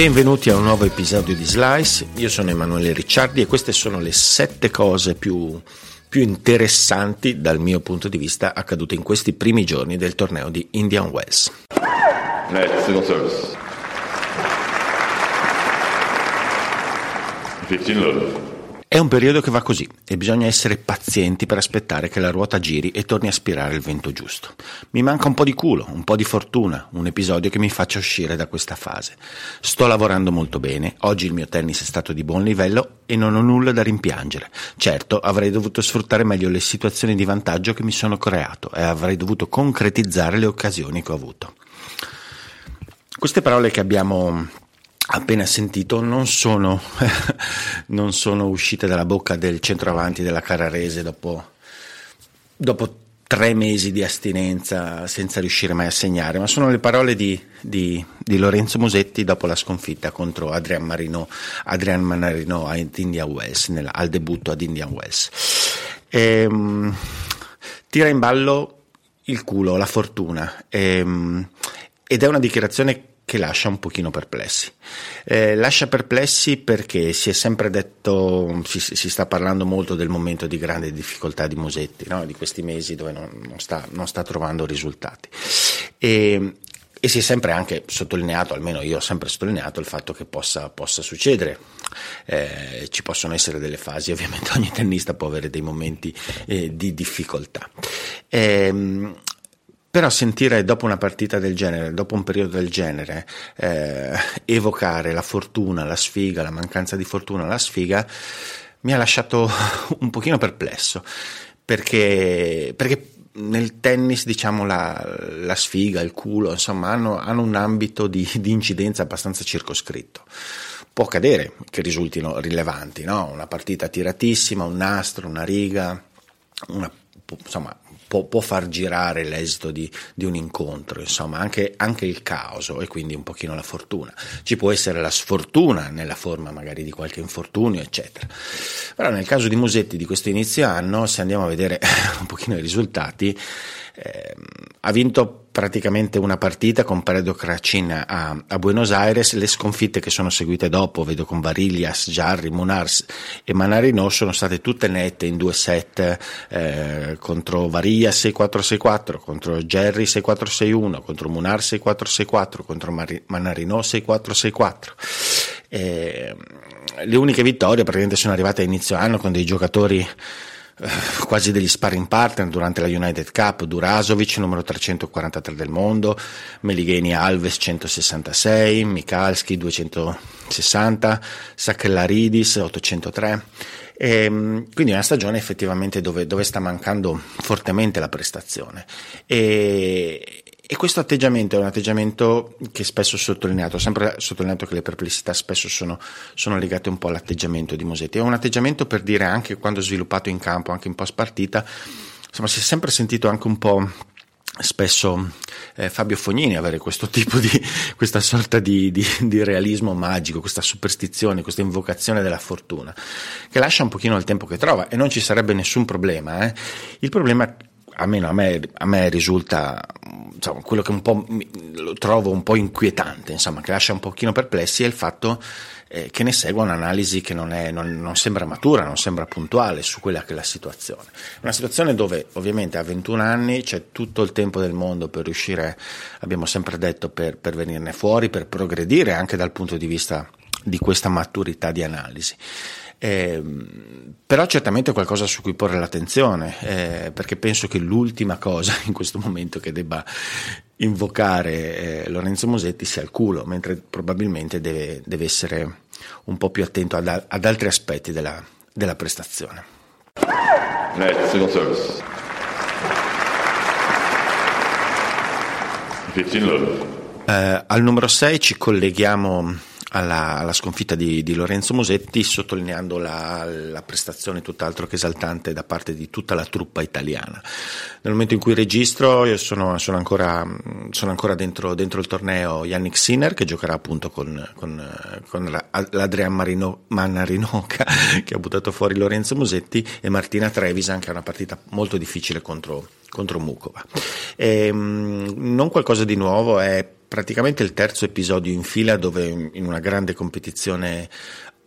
Benvenuti a un nuovo episodio di Slice, io sono Emanuele Ricciardi e queste sono le sette cose più, più interessanti dal mio punto di vista accadute in questi primi giorni del torneo di Indian Wells. Net, single service. 15 load. È un periodo che va così e bisogna essere pazienti per aspettare che la ruota giri e torni a spirare il vento giusto. Mi manca un po' di culo, un po' di fortuna, un episodio che mi faccia uscire da questa fase. Sto lavorando molto bene, oggi il mio tennis è stato di buon livello e non ho nulla da rimpiangere. Certo, avrei dovuto sfruttare meglio le situazioni di vantaggio che mi sono creato e avrei dovuto concretizzare le occasioni che ho avuto. Queste parole che abbiamo appena sentito non sono, non sono uscite dalla bocca del centroavanti della Carrarese dopo, dopo tre mesi di astinenza senza riuscire mai a segnare, ma sono le parole di, di, di Lorenzo Musetti dopo la sconfitta contro Adrian Marino, Adrian Manarino ad Indian Wells, nel, al debutto ad Indian Wells. E, um, tira in ballo il culo, la fortuna, e, um, ed è una dichiarazione che lascia un pochino perplessi. Eh, lascia perplessi perché si è sempre detto, si, si, sta parlando molto del momento di grande difficoltà di Musetti, no? di questi mesi dove non, non, sta, non sta, trovando risultati. E, e, si è sempre anche sottolineato, almeno io ho sempre sottolineato, il fatto che possa, possa succedere. Eh, ci possono essere delle fasi, ovviamente ogni tennista può avere dei momenti eh, di difficoltà. Eh, però sentire dopo una partita del genere, dopo un periodo del genere, eh, evocare la fortuna, la sfiga, la mancanza di fortuna, la sfiga, mi ha lasciato un pochino perplesso, perché, perché nel tennis diciamo la, la, sfiga, il culo, insomma hanno, hanno un ambito di, di, incidenza abbastanza circoscritto. Può accadere che risultino rilevanti, no? una partita tiratissima, un nastro, una riga, una, insomma può, può far girare l'esito di, di un incontro, insomma, anche, anche, il caos e quindi un pochino la fortuna. Ci può essere la sfortuna nella forma magari di qualche infortunio, eccetera. Però nel caso di Musetti di questo inizio anno, se andiamo a vedere un pochino i risultati, eh, ha vinto praticamente una partita con Paredo Cracin a, a, Buenos Aires, le sconfitte che sono seguite dopo, vedo con Varillas, Jarry, Munars e Manarino sono state tutte nette in due set eh, contro Varillas 6-4-6-4, contro Jerry 6-4-6-1, contro Munar 6-4-6-4, contro Mari, Manarino 6-4-6-4. Eh, le uniche vittorie praticamente sono arrivate a inizio anno con dei giocatori quasi degli sparring partner durante la United Cup, Durasovic numero 343 del mondo, Meligheni Alves 166, Mikalski 260, Sacchellaridis 803. E, ehm, quindi è una stagione effettivamente dove, dove, sta mancando fortemente la prestazione. E, e questo atteggiamento è un atteggiamento che spesso ho sottolineato, ho sempre sottolineato che le perplessità spesso sono, sono, legate un po' all'atteggiamento di Mosetti. È un atteggiamento per dire anche quando sviluppato in campo, anche in post partita, insomma si è sempre sentito anche un po' spesso eh, Fabio Fognini avere questo tipo di questa sorta di, di, di, realismo magico, questa superstizione, questa invocazione della fortuna, che lascia un pochino il tempo che trova e non ci sarebbe nessun problema. Eh. Il problema almeno a me, a me risulta insomma, quello che un po' lo trovo un po' inquietante, insomma, che lascia un pochino perplessi è il fatto eh, che ne segua un'analisi che non, è, non, non, sembra matura, non sembra puntuale su quella che è la situazione. Una situazione dove ovviamente a 21 anni c'è tutto il tempo del mondo per riuscire, abbiamo sempre detto, per, per venirne fuori, per progredire anche dal punto di vista di questa maturità di analisi. Eh, però certamente è qualcosa su cui porre l'attenzione, eh, perché penso che l'ultima cosa in questo momento che debba invocare eh, Lorenzo Mosetti sia il culo, mentre probabilmente deve, deve essere un po' più attento ad, ad altri aspetti della, della prestazione. Net, single service. 15 eh, al numero 6 ci colleghiamo alla, alla sconfitta di, di, Lorenzo Musetti, sottolineando la, la, prestazione tutt'altro che esaltante da parte di tutta la truppa italiana. Nel momento in cui registro, io sono, sono ancora, sono ancora dentro, dentro, il torneo Yannick Sinner, che giocherà appunto con, con, con l'Adrian Marino, Mannarinoca, che ha buttato fuori Lorenzo Musetti, e Martina Trevisan, che è una partita molto difficile contro, contro Mukova. E, ehm, non qualcosa di nuovo, è praticamente il terzo episodio in fila dove in una grande competizione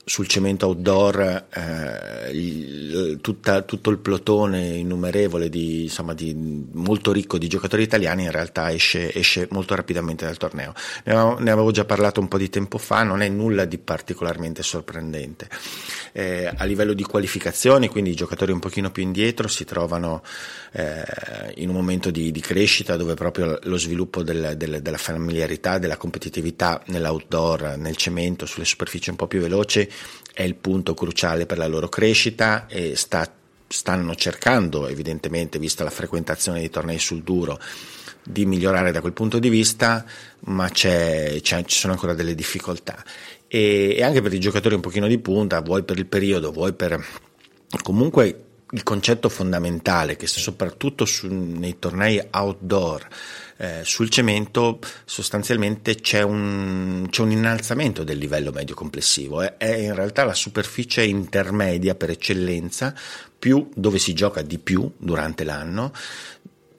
sul cemento outdoor eh, il, tutta, tutto il plotone innumerevole di, insomma, di, molto ricco di giocatori italiani in realtà esce, esce molto rapidamente dal torneo. Ne avevo, ne avevo, già parlato un po' di tempo fa non è nulla di particolarmente sorprendente. Eh, a livello di qualificazioni quindi i giocatori un pochino più indietro si trovano eh, in un momento di, di, crescita dove proprio lo sviluppo del, del, della familiarità della competitività nell'outdoor nel cemento sulle superfici un po' più veloci è il punto cruciale per la loro crescita e sta, stanno cercando, evidentemente, vista la frequentazione dei tornei sul duro, di migliorare da quel punto di vista, ma c'è, c'è, ci sono ancora delle difficoltà. E, e anche per i giocatori un pochino di punta, vuoi per il periodo, vuoi per comunque il concetto fondamentale che soprattutto su, nei tornei outdoor eh, sul cemento sostanzialmente c'è un, c'è un, innalzamento del livello medio complessivo, è, è in realtà la superficie intermedia per eccellenza, più dove si gioca di più durante l'anno,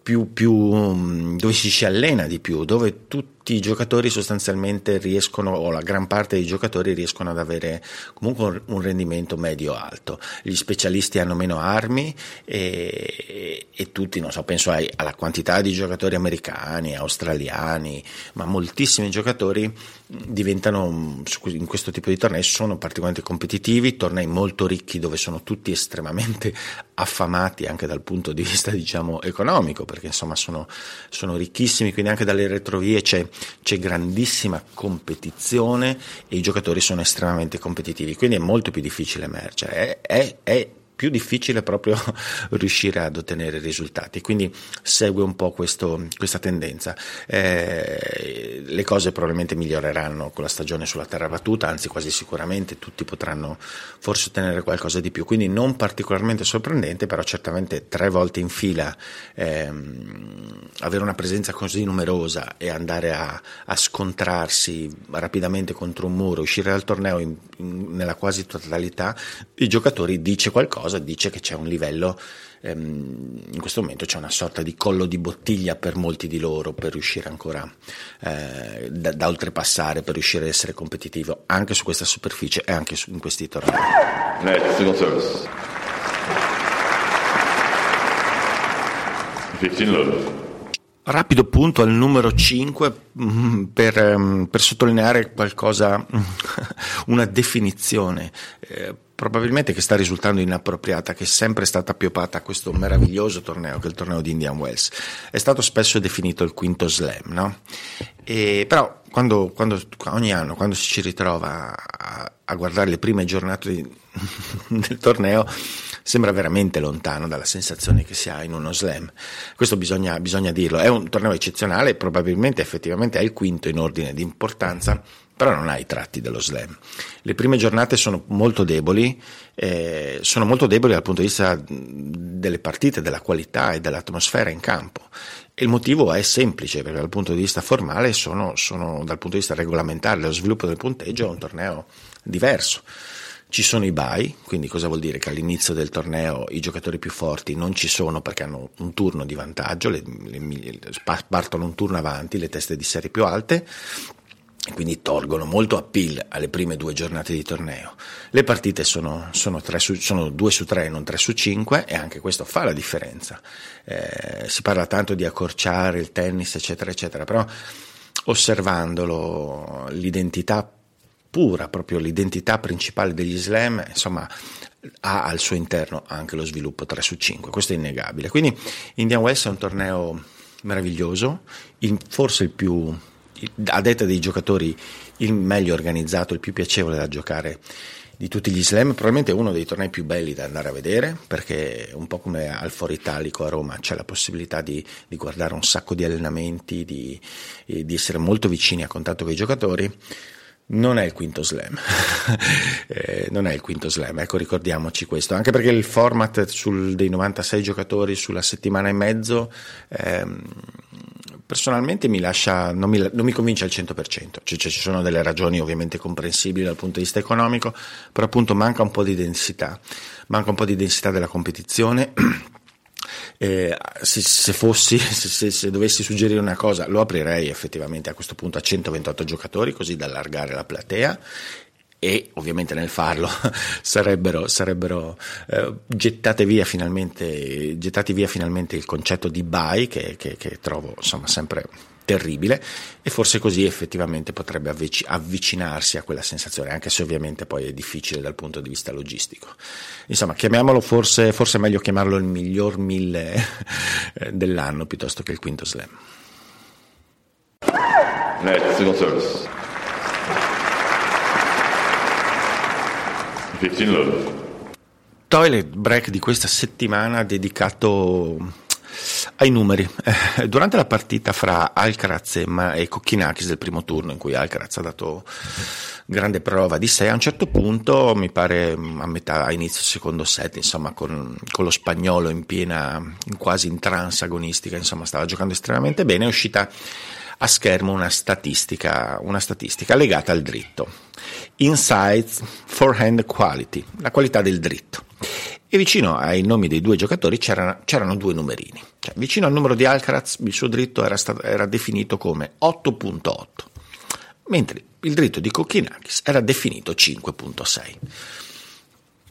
più, più, mm, dove ci si allena di più, dove tutti i giocatori sostanzialmente riescono, o la gran parte dei giocatori riescono ad avere comunque un rendimento medio-alto. Gli specialisti hanno meno armi e, e tutti, non so, penso ai, alla quantità di giocatori americani, australiani, ma moltissimi giocatori diventano in questo tipo di tornei sono particolarmente competitivi, tornei molto ricchi dove sono tutti estremamente affamati anche dal punto di vista diciamo economico perché insomma sono, sono ricchissimi quindi anche dalle retrovie c'è, c'è, grandissima competizione e i giocatori sono estremamente competitivi quindi è molto più difficile emergere. È, è, è più difficile proprio riuscire ad ottenere risultati. Quindi segue un po' questo, questa tendenza. Eh, le cose probabilmente miglioreranno con la stagione sulla terra battuta, anzi quasi sicuramente tutti potranno forse ottenere qualcosa di più. Quindi non particolarmente sorprendente, però certamente tre volte in fila ehm, avere una presenza così numerosa e andare a, a, scontrarsi rapidamente contro un muro, uscire dal torneo in, nella quasi totalità, i giocatori dice qualcosa cosa dice che c'è un livello, ehm, in questo momento c'è una sorta di collo di bottiglia per molti di loro per riuscire ancora eh, da, da, oltrepassare, per riuscire ad essere competitivo anche su questa superficie e anche su, in questi tornei. Net, single service. 15 love. Rapido punto al numero 5 mm, per, ehm, per sottolineare qualcosa, una definizione. Eh, probabilmente che sta risultando inappropriata, che è sempre stata appioppata a questo meraviglioso torneo, che è il torneo di Indian Wells. È stato spesso definito il quinto slam, no? E, però quando, quando, ogni anno, quando ci ritrova a, a guardare le prime giornate del torneo, sembra veramente lontano dalla sensazione che si ha in uno slam. Questo bisogna, bisogna dirlo. È un torneo eccezionale, probabilmente effettivamente è il quinto in ordine di importanza però non ha i tratti dello slam. Le prime giornate sono molto deboli, eh, sono molto deboli dal punto di vista delle partite, della qualità e dell'atmosfera in campo. Il motivo è semplice, perché dal punto di vista formale sono, sono dal punto di vista regolamentare, dello sviluppo del punteggio, è un torneo diverso. Ci sono i bye, quindi cosa vuol dire? Che all'inizio del torneo i giocatori più forti non ci sono perché hanno un turno di vantaggio, le, le, partono un turno avanti, le teste di serie più alte quindi tolgono molto appeal alle prime due giornate di torneo. Le partite sono, sono, su, sono 2 su 3, non 3 su 5 e anche questo fa la differenza. Eh, si parla tanto di accorciare il tennis, eccetera, eccetera, però osservandolo, l'identità pura, proprio l'identità principale degli slam, insomma, ha al suo interno anche lo sviluppo 3 su 5, questo è innegabile. Quindi Indian Wells è un torneo meraviglioso, forse il più a detta dei giocatori il meglio organizzato, il più piacevole da giocare di tutti gli slam, probabilmente uno dei tornei più belli da andare a vedere, perché un po' come al Foro Italico a Roma c'è la possibilità di, di guardare un sacco di allenamenti, di, di, essere molto vicini a contatto con i giocatori. Non è il quinto slam, eh, non è il quinto slam, ecco ricordiamoci questo, anche perché il format sul, dei 96 giocatori sulla settimana e mezzo ehm, personalmente mi lascia, non mi, non mi, convince al 100%, cioè, cioè, ci sono delle ragioni ovviamente comprensibili dal punto di vista economico, però appunto manca un po' di densità, manca un po' di densità della competizione. Eh, se, se, fossi, se, se, dovessi suggerire una cosa, lo aprirei effettivamente a questo punto a 128 giocatori, così da allargare la platea. E ovviamente nel farlo sarebbero, sarebbero eh, gettati via finalmente il concetto di buy che, che, che trovo insomma sempre terribile e forse così effettivamente potrebbe avvic- avvicinarsi a quella sensazione, anche se ovviamente poi è difficile dal punto di vista logistico. Insomma, chiamiamolo forse, forse è meglio chiamarlo il miglior mille eh, dell'anno piuttosto che il quinto slam. Net, second service. 15 love. Toilet break di questa settimana dedicato ai numeri. Eh, durante la partita fra Alcaraz e, Kokinakis del primo turno, in cui Alcaraz ha dato grande prova di sé, a un certo punto, mi pare a metà, a inizio secondo set, insomma, con, con lo spagnolo in piena, quasi in trance agonistica, insomma, stava giocando estremamente bene, è uscita a schermo una statistica, una statistica legata al dritto. Insights Forehand Quality, la qualità del dritto. E vicino ai nomi dei due giocatori c'erano, c'erano due numerini. Cioè, vicino al numero di Alcaraz il suo dritto era, stato, era definito come 8.8, mentre il dritto di Kokinakis era definito 5.6.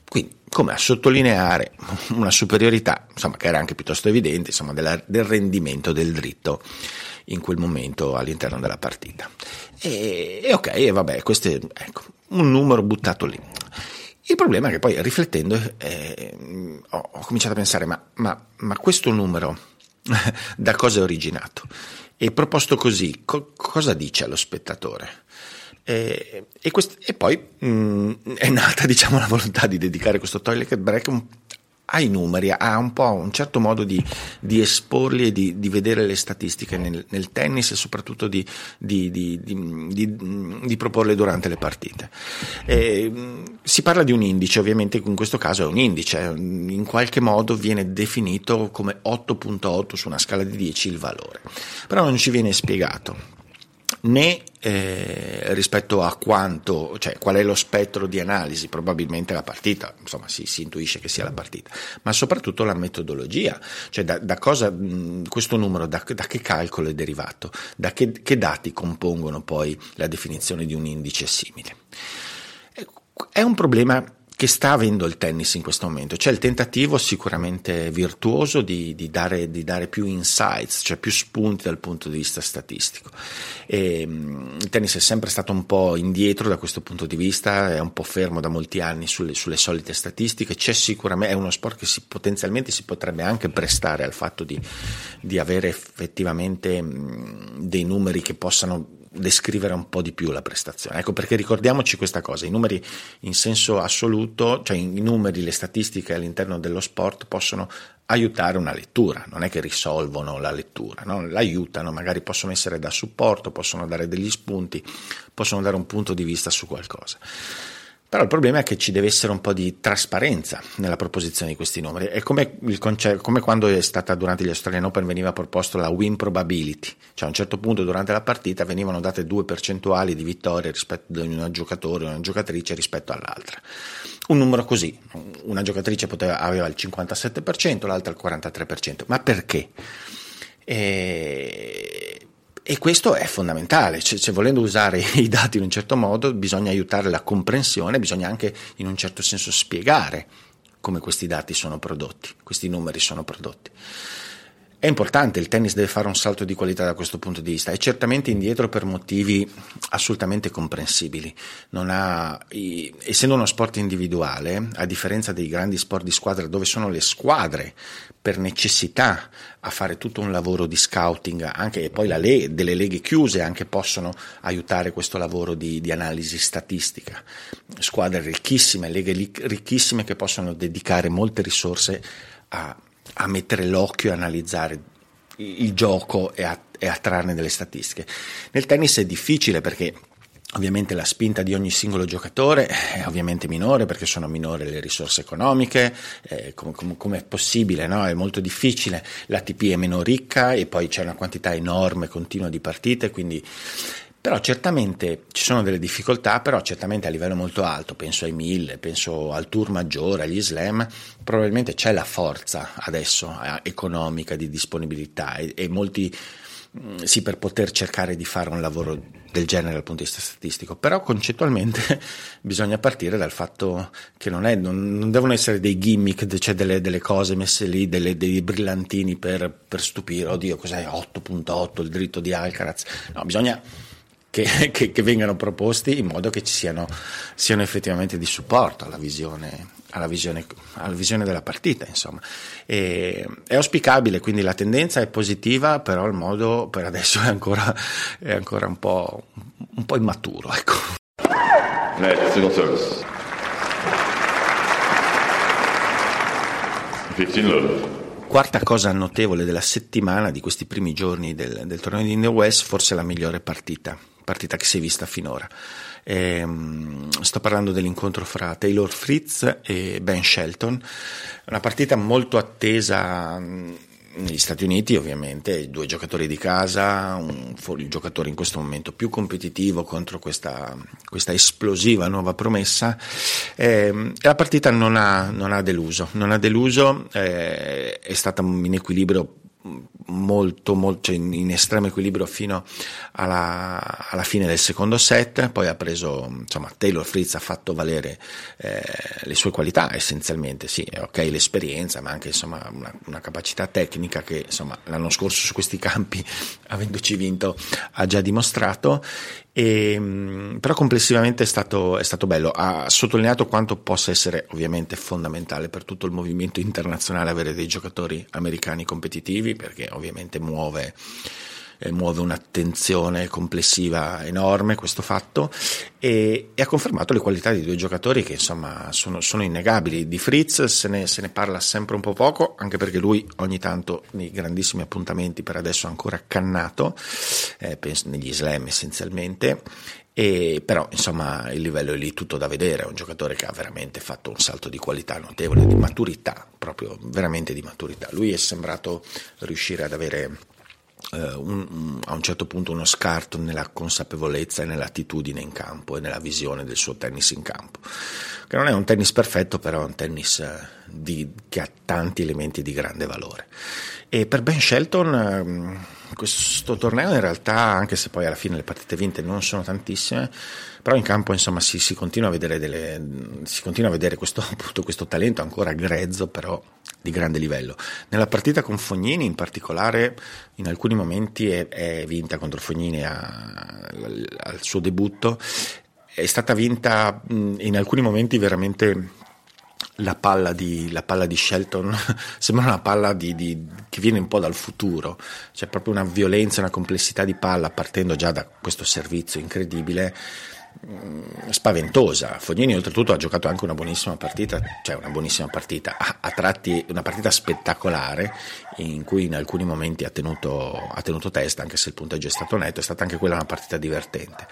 Quindi, come a sottolineare una superiorità, insomma, che era anche piuttosto evidente, insomma, della, del rendimento del dritto in quel momento all'interno della partita. E, e ok, e vabbè, questo è ecco, un numero buttato lì. Il problema è che poi riflettendo eh, ho, ho, cominciato a pensare, ma, ma, ma questo numero da cosa è originato? E proposto così, co- cosa dice allo spettatore? E, e, quest- e poi mh, mm, è nata diciamo, la volontà di dedicare questo toilet break ai numeri, ha un po' un certo modo di, di esporli e di, di, vedere le statistiche nel, nel, tennis e soprattutto di, di, proporle durante le partite. E, si parla di un indice, ovviamente in questo caso è un indice, in qualche modo viene definito come 8.8 su una scala di 10 il valore, però non ci viene spiegato né eh, rispetto a quanto, cioè qual è lo spettro di analisi, probabilmente la partita, insomma si, si intuisce che sia la partita, ma soprattutto la metodologia, cioè da, da cosa mh, questo numero, da, da, che calcolo è derivato, da che, che dati compongono poi la definizione di un indice simile. È un problema che sta avendo il tennis in questo momento. C'è il tentativo sicuramente virtuoso di, di, dare, di dare, più insights, cioè più spunti dal punto di vista statistico. E, um, il tennis è sempre stato un po' indietro da questo punto di vista, è un po' fermo da molti anni sulle, sulle solite statistiche. C'è sicuramente, è uno sport che si, potenzialmente si potrebbe anche prestare al fatto di, di avere effettivamente dei numeri che possano descrivere un po' di più la prestazione. Ecco perché ricordiamoci questa cosa, i numeri in senso assoluto, cioè i numeri, le statistiche all'interno dello sport possono aiutare una lettura, non è che risolvono la lettura, no? l'aiutano, magari possono essere da supporto, possono dare degli spunti, possono dare un punto di vista su qualcosa. Però il problema è che ci deve essere un po' di trasparenza nella proposizione di questi numeri. È come, conce- come, quando è stata durante gli Australian Open veniva proposto la win probability, cioè a un certo punto durante la partita venivano date due percentuali di vittorie rispetto ad un giocatore o una giocatrice rispetto all'altra. Un numero così, una giocatrice poteva, aveva il 57%, l'altra il 43%. Ma perché? E e questo è fondamentale, cioè, cioè, volendo usare i dati in un certo modo bisogna aiutare la comprensione, bisogna anche in un certo senso spiegare come questi dati sono prodotti, questi numeri sono prodotti. È importante, il tennis deve fare un salto di qualità da questo punto di vista, è certamente indietro per motivi assolutamente comprensibili. Ha, essendo uno sport individuale, a differenza dei grandi sport di squadra dove sono le squadre per necessità a fare tutto un lavoro di scouting, anche poi le, delle leghe chiuse anche possono aiutare questo lavoro di, di analisi statistica. Squadre ricchissime, leghe ricchissime che possono dedicare molte risorse a a mettere l'occhio e analizzare il gioco e a, e a trarne delle statistiche. Nel tennis è difficile perché Ovviamente la spinta di ogni singolo giocatore è ovviamente minore perché sono minore le risorse economiche, eh, come, come, è possibile, no? è molto difficile, l'ATP è meno ricca e poi c'è una quantità enorme, continua di partite, quindi però certamente ci sono delle difficoltà, però certamente a livello molto alto, penso ai mille, penso al tour maggiore, agli slam, probabilmente c'è la forza adesso eh, economica di disponibilità e, e molti mm, sì per poter cercare di fare un lavoro del genere dal punto di vista statistico, però concettualmente bisogna partire dal fatto che non, è, non, non devono essere dei gimmick, cioè delle, delle cose messe lì, delle, dei brillantini per, per stupire, oddio cos'è? 8.8 il dritto di Alcaraz, no, bisogna che, che, che, vengano proposti in modo che ci siano, siano effettivamente di supporto alla visione, alla visione, alla visione della partita. Insomma. E, è auspicabile, quindi la tendenza è positiva, però il modo per adesso è ancora, è ancora un, po', un po' immaturo. Ecco. Single service. 15 love. Quarta cosa notevole della settimana, di questi primi giorni del, del torneo di India West, forse la migliore partita partita che si è vista finora. Ehm, sto parlando dell'incontro fra Taylor Fritz e Ben Shelton, una partita molto attesa negli Stati Uniti ovviamente, due giocatori di casa, un, il giocatore in questo momento più competitivo contro questa, questa esplosiva nuova promessa, eh, la partita non ha, non ha, deluso, non ha deluso eh, è stata in equilibrio molto, molto cioè in estremo equilibrio fino alla, alla, fine del secondo set, poi ha preso, insomma, Taylor Fritz ha fatto valere eh, le sue qualità essenzialmente, sì, ok l'esperienza, ma anche insomma una, una, capacità tecnica che insomma l'anno scorso su questi campi, avendoci vinto, ha già dimostrato e, ehm, però complessivamente è stato, è stato, bello, ha sottolineato quanto possa essere ovviamente fondamentale per tutto il movimento internazionale avere dei giocatori americani competitivi perché ovviamente muove eh, muove un'attenzione complessiva enorme questo fatto e, e, ha confermato le qualità di due giocatori che insomma sono, sono innegabili. Di Fritz se ne, se ne, parla sempre un po' poco, anche perché lui ogni tanto nei grandissimi appuntamenti per adesso è ancora cannato, eh, penso negli slam essenzialmente. E però insomma il livello è lì tutto da vedere, è un giocatore che ha veramente fatto un salto di qualità notevole, di maturità, proprio veramente di maturità. Lui è sembrato riuscire ad avere un, un, a un certo punto uno scarto nella consapevolezza e nell'attitudine in campo e nella visione del suo tennis in campo, che non è un tennis perfetto, però è un tennis uh, di, che ha tanti elementi di grande valore. E per Ben Shelton uh, questo torneo in realtà, anche se poi alla fine le partite vinte non sono tantissime, però in campo insomma si, si continua a vedere, delle, si continua a vedere questo, appunto, questo talento ancora grezzo, però di grande livello. Nella partita con Fognini in particolare in alcuni momenti è, è vinta contro Fognini a, al suo debutto, è stata vinta in alcuni momenti veramente la palla di, la palla di Shelton sembra una palla di, di, che viene un po' dal futuro, c'è proprio una violenza, una complessità di palla partendo già da questo servizio incredibile Mm, spaventosa. Fognini oltretutto ha giocato anche una buonissima partita, cioè una buonissima partita, a, a tratti una partita spettacolare in cui in alcuni momenti ha tenuto, ha tenuto testa, anche se il punteggio è stato netto, è stata anche quella una partita divertente.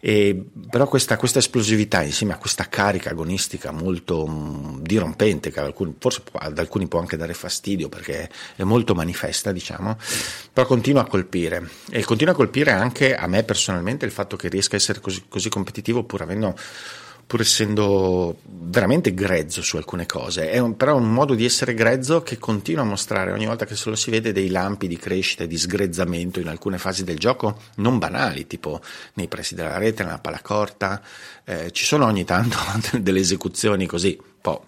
E, però questa, questa, esplosività insieme a questa carica agonistica molto mh, dirompente, che alcuni, forse ad alcuni può anche dare fastidio perché è molto manifesta, diciamo, però continua a colpire e continua a colpire anche a me personalmente il fatto che riesca a essere così, così competitivo pur avendo pur essendo veramente grezzo su alcune cose, è un, però un modo di essere grezzo che continua a mostrare ogni volta che se lo si vede dei lampi di crescita e di sgrezzamento in alcune fasi del gioco non banali, tipo nei pressi della rete, nella palla corta, eh, ci sono ogni tanto delle esecuzioni così, un po'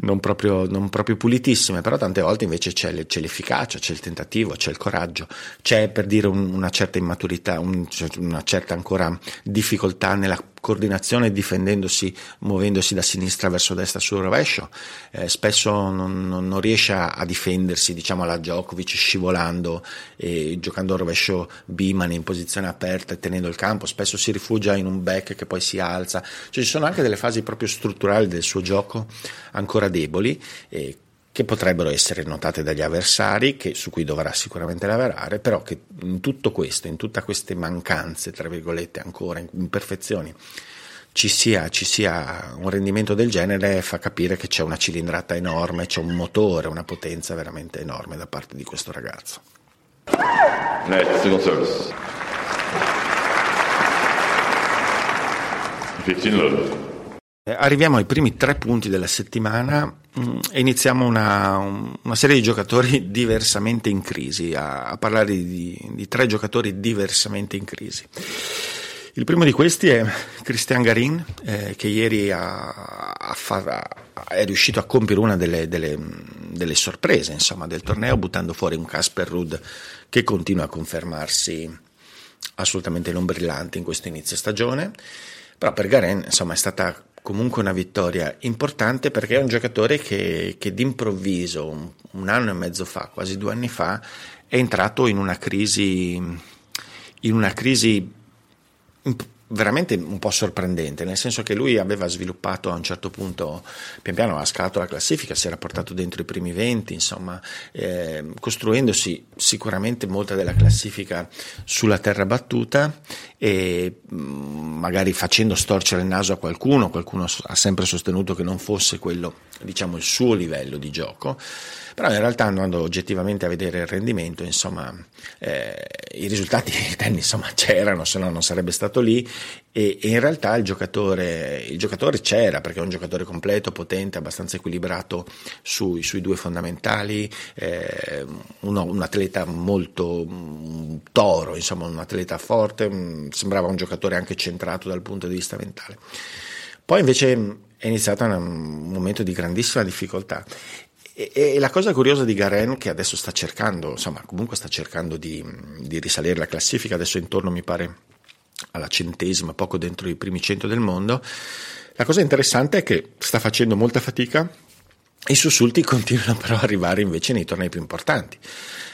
non proprio, non proprio, pulitissime, però tante volte invece c'è, c'è, l'efficacia, c'è il tentativo, c'è il coraggio, c'è per dire un, una certa immaturità, un, una certa ancora difficoltà nella coordinazione difendendosi, muovendosi da sinistra verso destra sul rovescio, eh, spesso non, non, non, riesce a, a, difendersi, diciamo alla Djokovic, scivolando e giocando al rovescio Biman in posizione aperta e tenendo il campo, spesso si rifugia in un back che poi si alza, cioè ci sono anche delle fasi proprio strutturali del suo gioco ancora deboli. E che potrebbero essere notate dagli avversari, che, su cui dovrà sicuramente lavorare, però che in tutto questo, in tutte queste mancanze, tra virgolette, ancora, imperfezioni, ci sia, ci sia, un rendimento del genere fa capire che c'è una cilindrata enorme, c'è un motore, una potenza veramente enorme da parte di questo ragazzo. Net, single service. 15 low. Eh, arriviamo ai primi tre punti della settimana mm, e iniziamo una, una, serie di giocatori diversamente in crisi, a, a parlare di, di, tre giocatori diversamente in crisi. Il primo di questi è Christian Garin, eh, che ieri ha, ha fa, è riuscito a compiere una delle, delle, delle, sorprese insomma, del torneo, buttando fuori un Casper Rudd che continua a confermarsi assolutamente non brillante in questo inizio stagione. Però per Garen insomma, è stata comunque una vittoria importante perché è un giocatore che, che d'improvviso, un, un, anno e mezzo fa, quasi due anni fa, è entrato in una crisi, in una crisi veramente un po' sorprendente, nel senso che lui aveva sviluppato a un certo punto, pian piano ha scalato la classifica, si era portato dentro i primi 20, insomma, eh, costruendosi sicuramente molta della classifica sulla terra battuta e mm, magari facendo storcere il naso a qualcuno, qualcuno ha sempre sostenuto che non fosse quello, diciamo, il suo livello di gioco però in realtà andando oggettivamente a vedere il rendimento, insomma, eh, i risultati del tennis insomma, c'erano, se no non sarebbe stato lì e, e in realtà il giocatore, il giocatore, c'era perché è un giocatore completo, potente, abbastanza equilibrato sui, sui due fondamentali, eh, uno, un atleta molto un toro, insomma un atleta forte, mm, sembrava un giocatore anche centrato dal punto di vista mentale. Poi invece è iniziato un momento di grandissima difficoltà e, la cosa curiosa di Garen, che adesso sta cercando, insomma, comunque sta cercando di, di risalire la classifica, adesso intorno mi pare alla centesima, poco dentro i primi cento del mondo. La cosa interessante è che sta facendo molta fatica i sussulti continuano però ad arrivare invece nei tornei più importanti.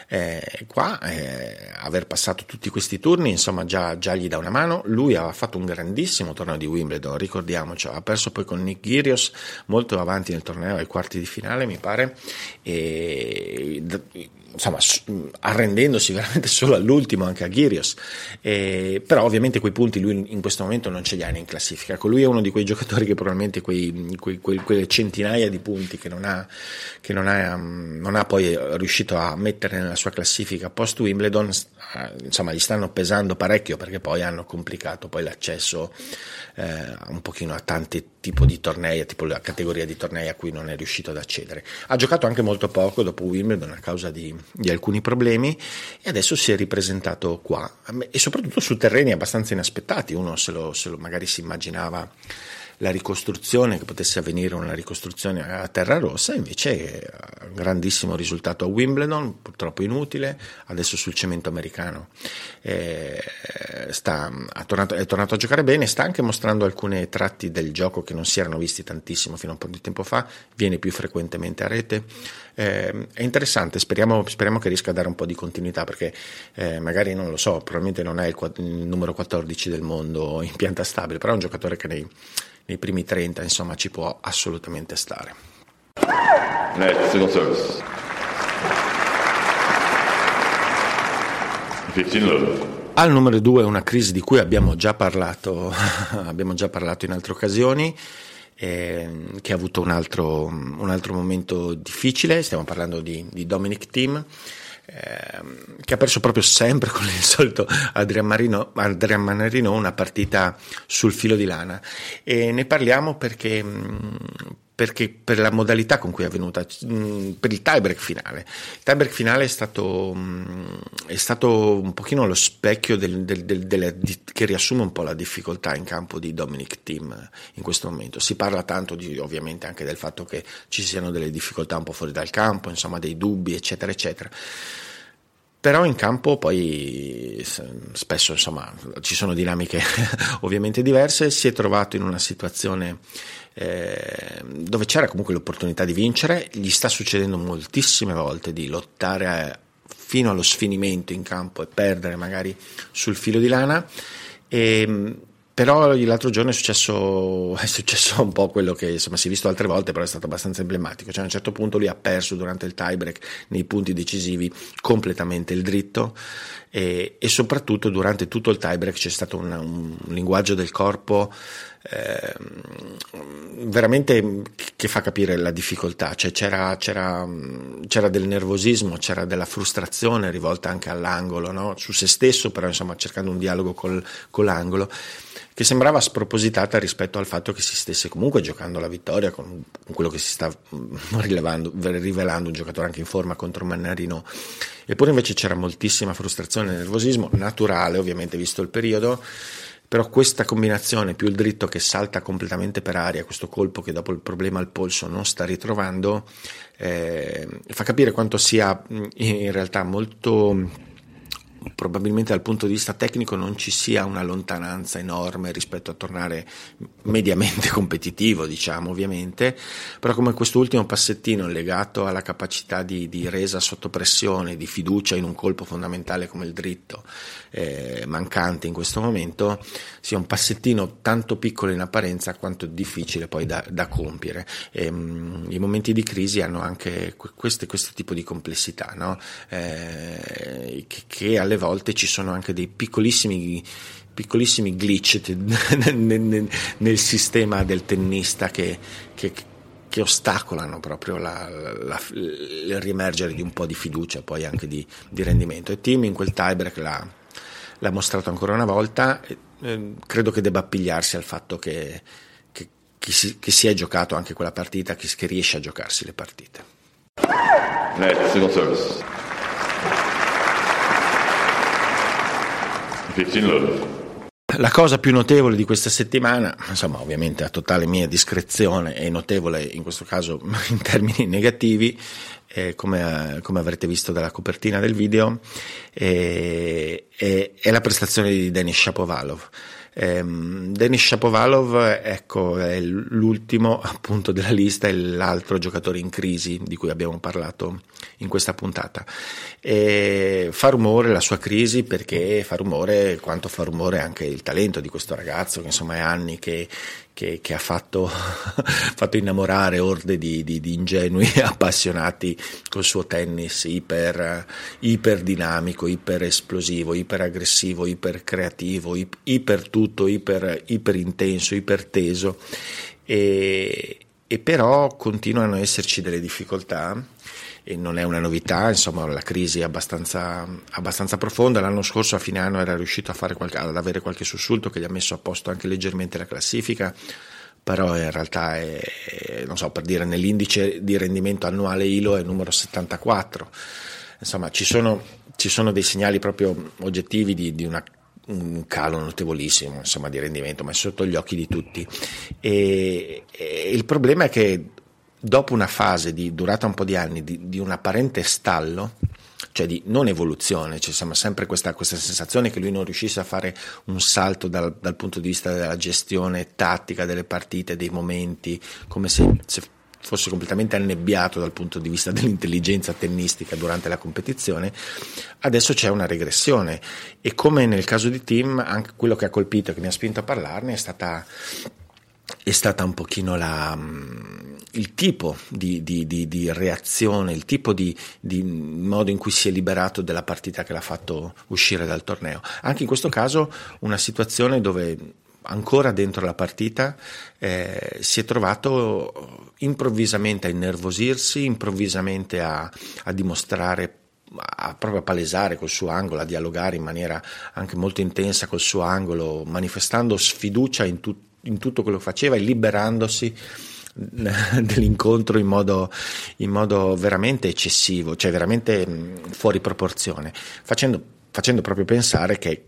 Eh, qua eh, aver passato tutti questi turni insomma già, già, gli dà una mano lui aveva fatto un grandissimo torneo di Wimbledon ricordiamoci ha perso poi con Nick Girios molto avanti nel torneo ai quarti di finale mi pare e insomma, arrendendosi veramente solo all'ultimo anche a Ghirios, eh, però ovviamente quei punti lui in questo momento non ce li ha in classifica, ecco, lui è uno di quei giocatori che probabilmente quei, quei, quei, quelle centinaia di punti che, non ha, che non, ha, non ha poi riuscito a mettere nella sua classifica post Wimbledon, eh, insomma gli stanno pesando parecchio perché poi hanno complicato poi l'accesso eh, un pochino a tanti tipi di tornei, tipo la categoria di tornei a cui non è riuscito ad accedere. Ha giocato anche molto poco dopo Wimbledon a causa di, di alcuni problemi e adesso si è ripresentato qua. E soprattutto su terreni abbastanza inaspettati, uno se lo, se lo magari si immaginava la ricostruzione, che potesse avvenire una ricostruzione a terra rossa, invece un grandissimo risultato a Wimbledon, purtroppo inutile, adesso sul cemento americano eh, sta, tornato, è tornato a giocare bene, sta anche mostrando alcuni tratti del gioco che non si erano visti tantissimo fino a un po' di tempo fa, viene più frequentemente a rete, eh, è interessante, speriamo, speriamo, che riesca a dare un po' di continuità perché eh, magari non lo so, probabilmente non è il, il numero 14 del mondo in pianta stabile, però è un giocatore che nei nei primi 30 insomma ci può assolutamente stare. Net, single service. 15 love. Al numero 2 una crisi di cui abbiamo già parlato, abbiamo già parlato in altre occasioni, eh, che ha avuto un altro, un altro, momento difficile, stiamo parlando di, di Dominic Thiem Ehm, che ha perso proprio sempre con il solito Adrian Marino, Adrian Manarino una partita sul filo di lana. E ne parliamo perché mm, perché per la modalità con cui è avvenuta, per il tiebreak finale. Il tiebreak finale è stato, è stato un pochino lo specchio del, del, del, di, che riassume un po' la difficoltà in campo di Dominic Thiem in questo momento. Si parla tanto di, ovviamente anche del fatto che ci siano delle difficoltà un po' fuori dal campo, insomma dei dubbi, eccetera, eccetera però in campo poi spesso insomma ci sono dinamiche ovviamente diverse, si è trovato in una situazione eh, dove c'era comunque l'opportunità di vincere, gli sta succedendo moltissime volte di lottare fino allo sfinimento in campo e perdere magari sul filo di lana e però l'altro giorno è successo, è successo, un po' quello che insomma, si è visto altre volte, però è stato abbastanza emblematico. Cioè, a un certo punto lui ha perso durante il tiebreak nei punti decisivi completamente il dritto e, e soprattutto durante tutto il tiebreak c'è stato un, un linguaggio del corpo eh, veramente che fa capire la difficoltà, cioè c'era, c'era, c'era, del nervosismo, c'era della frustrazione rivolta anche all'angolo, no? su se stesso, però insomma cercando un dialogo col, con l'angolo che sembrava spropositata rispetto al fatto che si stesse comunque giocando la vittoria con, quello che si sta rivelando un giocatore anche in forma contro Mannarino. Eppure invece c'era moltissima frustrazione e nervosismo, naturale ovviamente visto il periodo, però questa combinazione più il dritto che salta completamente per aria, questo colpo che dopo il problema al polso non sta ritrovando, eh, fa capire quanto sia in realtà molto probabilmente dal punto di vista tecnico non ci sia una lontananza enorme rispetto a tornare mediamente competitivo, diciamo ovviamente, però come quest'ultimo passettino legato alla capacità di, di resa sotto pressione, di fiducia in un colpo fondamentale come il dritto, eh, mancante in questo momento, sia un passettino tanto piccolo in apparenza quanto difficile poi da, da compiere. E, mh, I momenti di crisi hanno anche questo, questo tipo di complessità, no? eh, che, che alle volte ci sono anche dei piccolissimi piccolissimi glitch nel, sistema del tennista che, che, che ostacolano proprio la, la, il riemergere di un po' di fiducia, poi anche di, di rendimento. E Tim in quel tiebreak l'ha, l'ha mostrato ancora una volta. Eh, credo che debba appigliarsi al fatto che, che, che, si, che si è giocato anche quella partita, che, che riesce a giocarsi le partite. Net, single service. 15 love. La cosa più notevole di questa settimana, insomma ovviamente a totale mia discrezione e notevole in questo caso in termini negativi, eh, come, come, avrete visto dalla copertina del video, eh, è, è, la prestazione di Denis Shapovalov. Um, Denis Shapovalov ecco, è l'ultimo appunto della lista, è l'altro giocatore in crisi di cui abbiamo parlato in questa puntata. E fa rumore la sua crisi perché fa rumore quanto fa rumore anche il talento di questo ragazzo che insomma è anni che, che, che ha fatto, fatto, innamorare orde di, di, di, ingenui appassionati col suo tennis iper, iper dinamico, iper esplosivo, iper aggressivo, iper creativo, iper tutto, iper, iper intenso, iper teso. E, e però continuano ad esserci delle difficoltà e non è una novità, insomma la crisi è abbastanza, abbastanza profonda, l'anno scorso a fine anno era riuscito qualche, ad avere qualche sussulto che gli ha messo a posto anche leggermente la classifica, però in realtà è, non so, per dire nell'indice di rendimento annuale ILO è numero 74, insomma ci sono, ci sono dei segnali proprio oggettivi di, di una un calo notevolissimo insomma, di rendimento, ma è sotto gli occhi di tutti. E, e il problema è che dopo una fase di durata un po' di anni di, di un apparente stallo, cioè di non evoluzione, c'è cioè sempre questa, questa, sensazione che lui non riuscisse a fare un salto dal, dal, punto di vista della gestione tattica delle partite, dei momenti, come se, se fosse completamente annebbiato dal punto di vista dell'intelligenza tennistica durante la competizione, adesso c'è una regressione. E come nel caso di Tim, anche quello che ha colpito e che mi ha spinto a parlarne è stata è stata un pochino la, mm, il tipo di, di, di, di, reazione, il tipo di, modo in cui si è liberato della partita che l'ha fatto uscire dal torneo. Anche in questo caso una situazione dove ancora dentro la partita eh, si è trovato improvvisamente a innervosirsi, improvvisamente a, a dimostrare a proprio a palesare col suo angolo, a dialogare in maniera anche molto intensa col suo angolo, manifestando sfiducia in, tu, in tutto quello che faceva e liberandosi dell'incontro in modo, in modo, veramente eccessivo, cioè veramente fuori proporzione, facendo, facendo proprio pensare che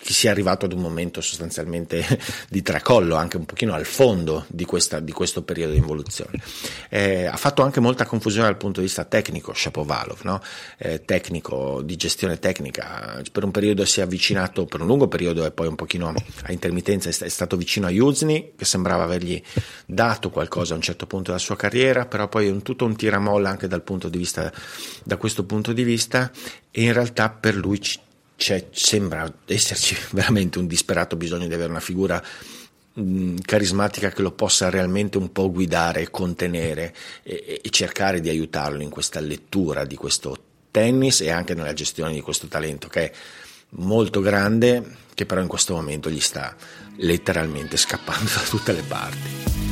che sia arrivato ad un momento sostanzialmente di tracollo, anche un pochino al fondo di, questa, di questo periodo di involuzione. Eh, ha fatto anche molta confusione dal punto di vista tecnico, Shapovalov, no? eh, tecnico, di gestione tecnica, per un periodo si è avvicinato, per un lungo periodo e poi un pochino a intermittenza è stato vicino a Yuzni, che sembrava avergli dato qualcosa a un certo punto della sua carriera, però poi è un, tutto un tiramolla anche dal punto di vista, da questo punto di vista e in realtà per lui c'è, sembra esserci veramente un disperato bisogno di avere una figura mh, carismatica che lo possa realmente un po' guidare, contenere e, e cercare di aiutarlo in questa lettura di questo tennis e anche nella gestione di questo talento che è molto grande, che però in questo momento gli sta letteralmente scappando da tutte le parti.